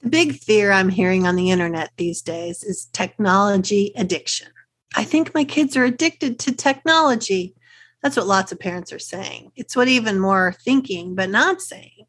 The big fear I'm hearing on the internet these days is technology addiction. I think my kids are addicted to technology. That's what lots of parents are saying. It's what even more are thinking, but not saying.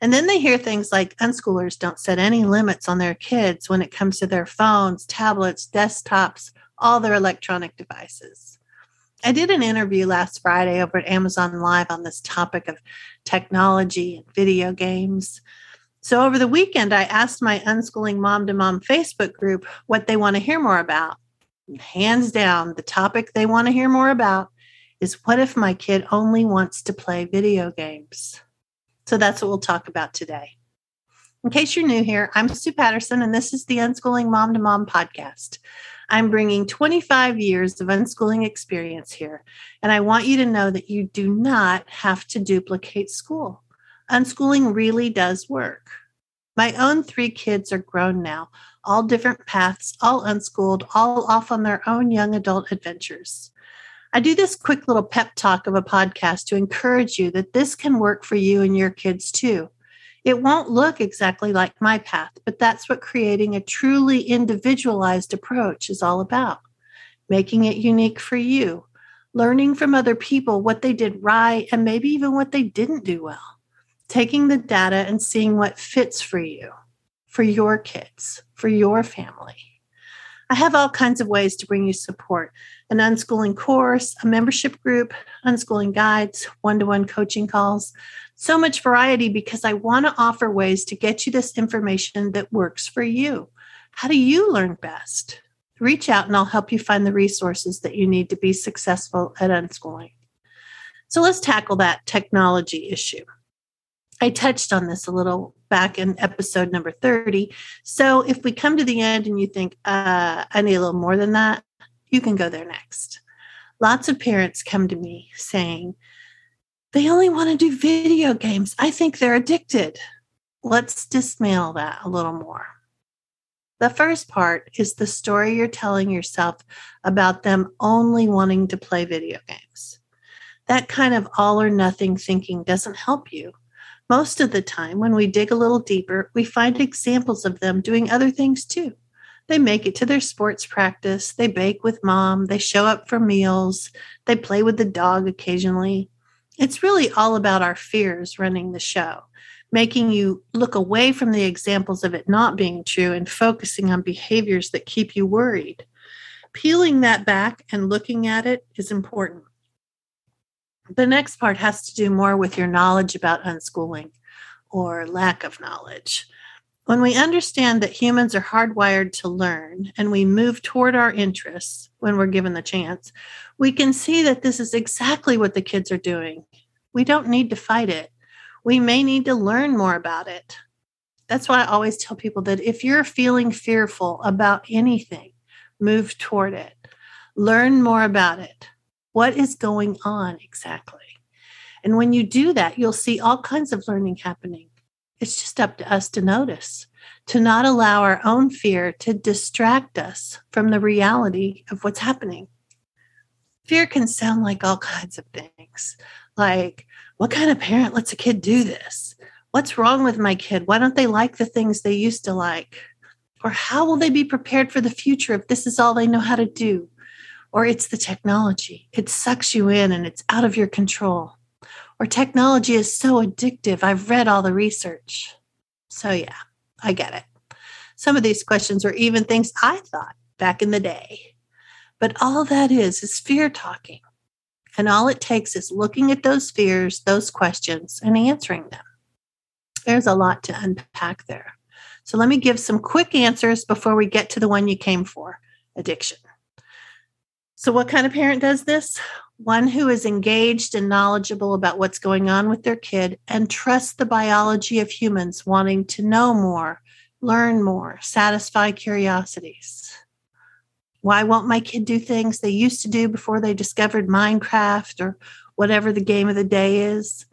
And then they hear things like unschoolers don't set any limits on their kids when it comes to their phones, tablets, desktops, all their electronic devices. I did an interview last Friday over at Amazon Live on this topic of technology and video games. So over the weekend, I asked my unschooling mom to mom Facebook group what they want to hear more about. Hands down, the topic they want to hear more about is what if my kid only wants to play video games? So that's what we'll talk about today. In case you're new here, I'm Sue Patterson, and this is the Unschooling Mom to Mom podcast. I'm bringing 25 years of unschooling experience here, and I want you to know that you do not have to duplicate school. Unschooling really does work. My own three kids are grown now, all different paths, all unschooled, all off on their own young adult adventures. I do this quick little pep talk of a podcast to encourage you that this can work for you and your kids too. It won't look exactly like my path, but that's what creating a truly individualized approach is all about. Making it unique for you, learning from other people what they did right and maybe even what they didn't do well, taking the data and seeing what fits for you, for your kids, for your family. I have all kinds of ways to bring you support an unschooling course, a membership group, unschooling guides, one to one coaching calls. So much variety because I want to offer ways to get you this information that works for you. How do you learn best? Reach out and I'll help you find the resources that you need to be successful at unschooling. So let's tackle that technology issue. I touched on this a little back in episode number 30. So if we come to the end and you think, uh, I need a little more than that, you can go there next. Lots of parents come to me saying, they only want to do video games. I think they're addicted. Let's dismantle that a little more. The first part is the story you're telling yourself about them only wanting to play video games. That kind of all or nothing thinking doesn't help you. Most of the time, when we dig a little deeper, we find examples of them doing other things too. They make it to their sports practice, they bake with mom, they show up for meals, they play with the dog occasionally. It's really all about our fears running the show, making you look away from the examples of it not being true and focusing on behaviors that keep you worried. Peeling that back and looking at it is important. The next part has to do more with your knowledge about unschooling or lack of knowledge. When we understand that humans are hardwired to learn and we move toward our interests when we're given the chance, we can see that this is exactly what the kids are doing. We don't need to fight it. We may need to learn more about it. That's why I always tell people that if you're feeling fearful about anything, move toward it. Learn more about it. What is going on exactly? And when you do that, you'll see all kinds of learning happening. It's just up to us to notice, to not allow our own fear to distract us from the reality of what's happening. Fear can sound like all kinds of things, like, what kind of parent lets a kid do this? What's wrong with my kid? Why don't they like the things they used to like? Or how will they be prepared for the future if this is all they know how to do? Or it's the technology. It sucks you in and it's out of your control. Or technology is so addictive. I've read all the research. So, yeah, I get it. Some of these questions are even things I thought back in the day. But all that is is fear talking. And all it takes is looking at those fears, those questions, and answering them. There's a lot to unpack there. So let me give some quick answers before we get to the one you came for addiction. So, what kind of parent does this? One who is engaged and knowledgeable about what's going on with their kid and trusts the biology of humans, wanting to know more, learn more, satisfy curiosities. Why won't my kid do things they used to do before they discovered Minecraft or whatever the game of the day is?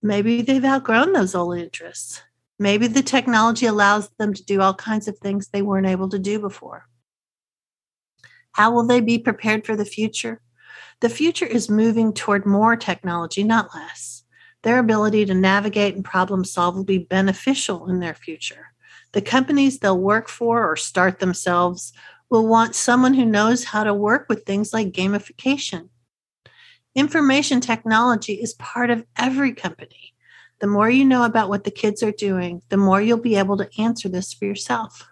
Maybe they've outgrown those old interests. Maybe the technology allows them to do all kinds of things they weren't able to do before. How will they be prepared for the future? The future is moving toward more technology, not less. Their ability to navigate and problem solve will be beneficial in their future. The companies they'll work for or start themselves will want someone who knows how to work with things like gamification. Information technology is part of every company. The more you know about what the kids are doing, the more you'll be able to answer this for yourself.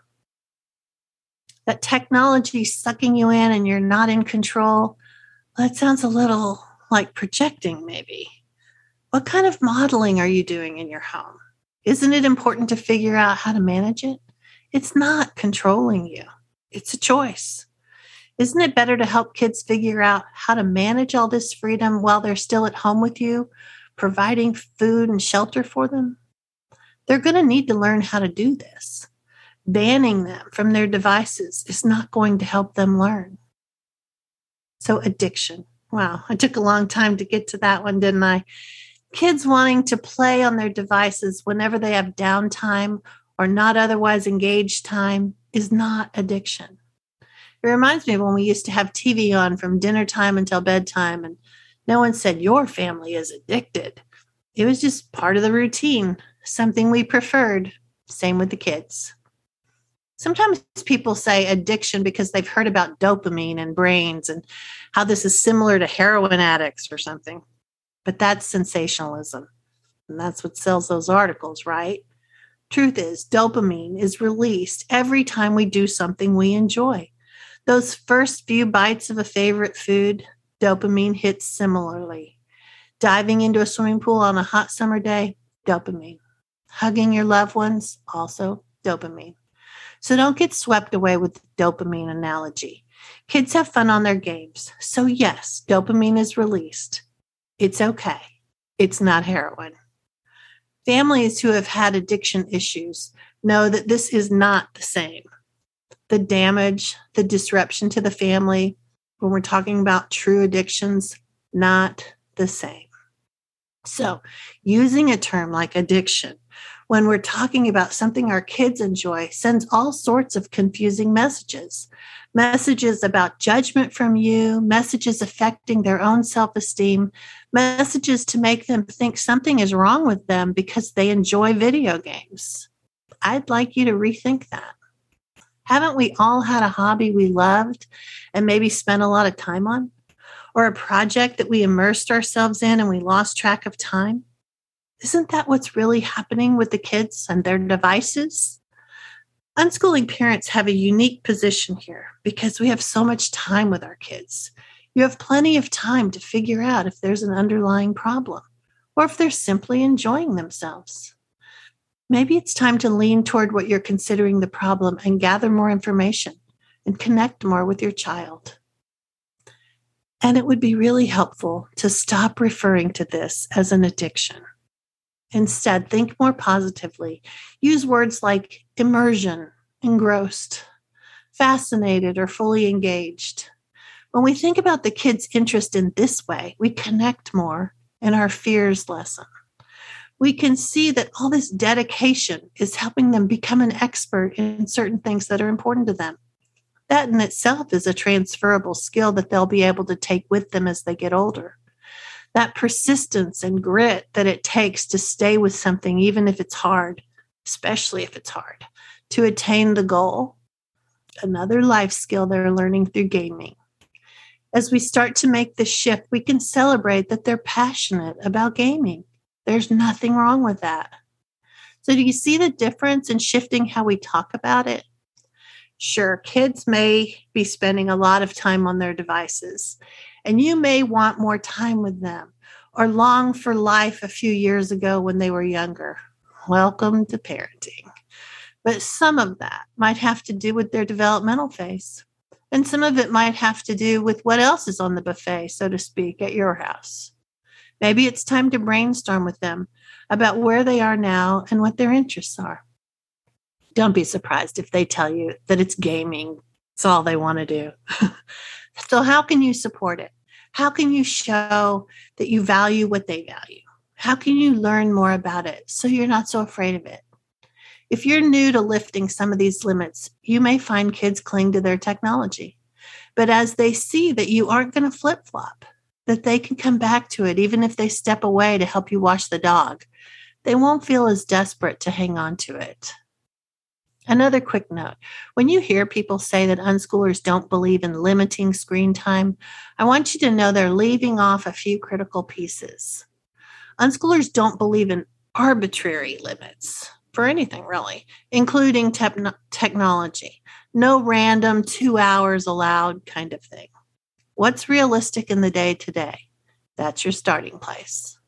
That technology sucking you in and you're not in control, that sounds a little like projecting, maybe. What kind of modeling are you doing in your home? Isn't it important to figure out how to manage it? It's not controlling you, it's a choice. Isn't it better to help kids figure out how to manage all this freedom while they're still at home with you, providing food and shelter for them? They're going to need to learn how to do this. Banning them from their devices is not going to help them learn. So, addiction. Wow, I took a long time to get to that one, didn't I? Kids wanting to play on their devices whenever they have downtime or not otherwise engaged time is not addiction. It reminds me of when we used to have TV on from dinner time until bedtime, and no one said, Your family is addicted. It was just part of the routine, something we preferred. Same with the kids. Sometimes people say addiction because they've heard about dopamine and brains and how this is similar to heroin addicts or something. But that's sensationalism. And that's what sells those articles, right? Truth is, dopamine is released every time we do something we enjoy. Those first few bites of a favorite food, dopamine hits similarly. Diving into a swimming pool on a hot summer day, dopamine. Hugging your loved ones, also dopamine. So don't get swept away with the dopamine analogy. Kids have fun on their games. So, yes, dopamine is released. It's okay. It's not heroin. Families who have had addiction issues know that this is not the same the damage, the disruption to the family, when we're talking about true addictions, not the same. So, using a term like addiction when we're talking about something our kids enjoy sends all sorts of confusing messages messages about judgment from you, messages affecting their own self esteem, messages to make them think something is wrong with them because they enjoy video games. I'd like you to rethink that. Haven't we all had a hobby we loved and maybe spent a lot of time on? Or a project that we immersed ourselves in and we lost track of time? Isn't that what's really happening with the kids and their devices? Unschooling parents have a unique position here because we have so much time with our kids. You have plenty of time to figure out if there's an underlying problem or if they're simply enjoying themselves. Maybe it's time to lean toward what you're considering the problem and gather more information and connect more with your child. And it would be really helpful to stop referring to this as an addiction. Instead, think more positively. Use words like immersion, engrossed, fascinated, or fully engaged. When we think about the kids' interest in this way, we connect more and our fears lessen we can see that all this dedication is helping them become an expert in certain things that are important to them. That in itself is a transferable skill that they'll be able to take with them as they get older. That persistence and grit that it takes to stay with something, even if it's hard, especially if it's hard, to attain the goal. Another life skill they're learning through gaming. As we start to make this shift, we can celebrate that they're passionate about gaming there's nothing wrong with that. So, do you see the difference in shifting how we talk about it? Sure, kids may be spending a lot of time on their devices, and you may want more time with them or long for life a few years ago when they were younger. Welcome to parenting. But some of that might have to do with their developmental phase. And some of it might have to do with what else is on the buffet, so to speak, at your house. Maybe it's time to brainstorm with them about where they are now and what their interests are. Don't be surprised if they tell you that it's gaming. It's all they want to do. so, how can you support it? How can you show that you value what they value? How can you learn more about it so you're not so afraid of it? If you're new to lifting some of these limits, you may find kids cling to their technology. But as they see that you aren't going to flip flop, that they can come back to it even if they step away to help you wash the dog. They won't feel as desperate to hang on to it. Another quick note when you hear people say that unschoolers don't believe in limiting screen time, I want you to know they're leaving off a few critical pieces. Unschoolers don't believe in arbitrary limits for anything really, including te- technology. No random two hours allowed kind of thing. What's realistic in the day today? That's your starting place.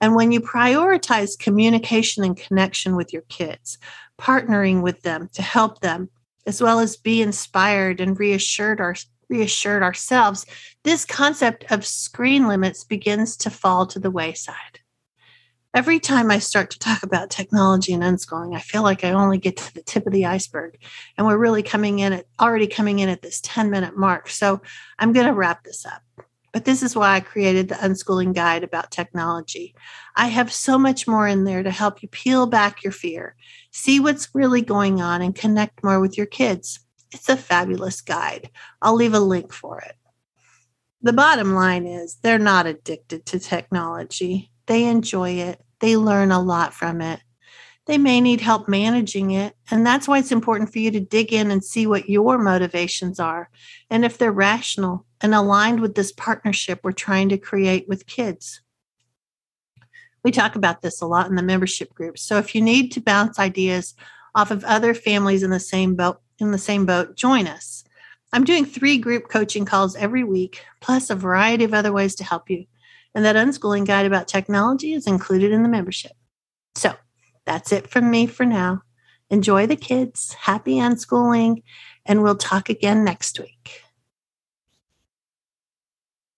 And when you prioritize communication and connection with your kids, partnering with them to help them, as well as be inspired and reassured our, reassured ourselves, this concept of screen limits begins to fall to the wayside. Every time I start to talk about technology and unschooling, I feel like I only get to the tip of the iceberg. And we're really coming in at already coming in at this 10 minute mark. So I'm going to wrap this up. But this is why I created the unschooling guide about technology. I have so much more in there to help you peel back your fear, see what's really going on, and connect more with your kids. It's a fabulous guide. I'll leave a link for it. The bottom line is they're not addicted to technology, they enjoy it, they learn a lot from it. They may need help managing it. And that's why it's important for you to dig in and see what your motivations are and if they're rational and aligned with this partnership we're trying to create with kids. We talk about this a lot in the membership group. So if you need to bounce ideas off of other families in the same boat, in the same boat, join us. I'm doing three group coaching calls every week, plus a variety of other ways to help you. And that unschooling guide about technology is included in the membership. So that's it from me for now. Enjoy the kids, happy unschooling, and we'll talk again next week.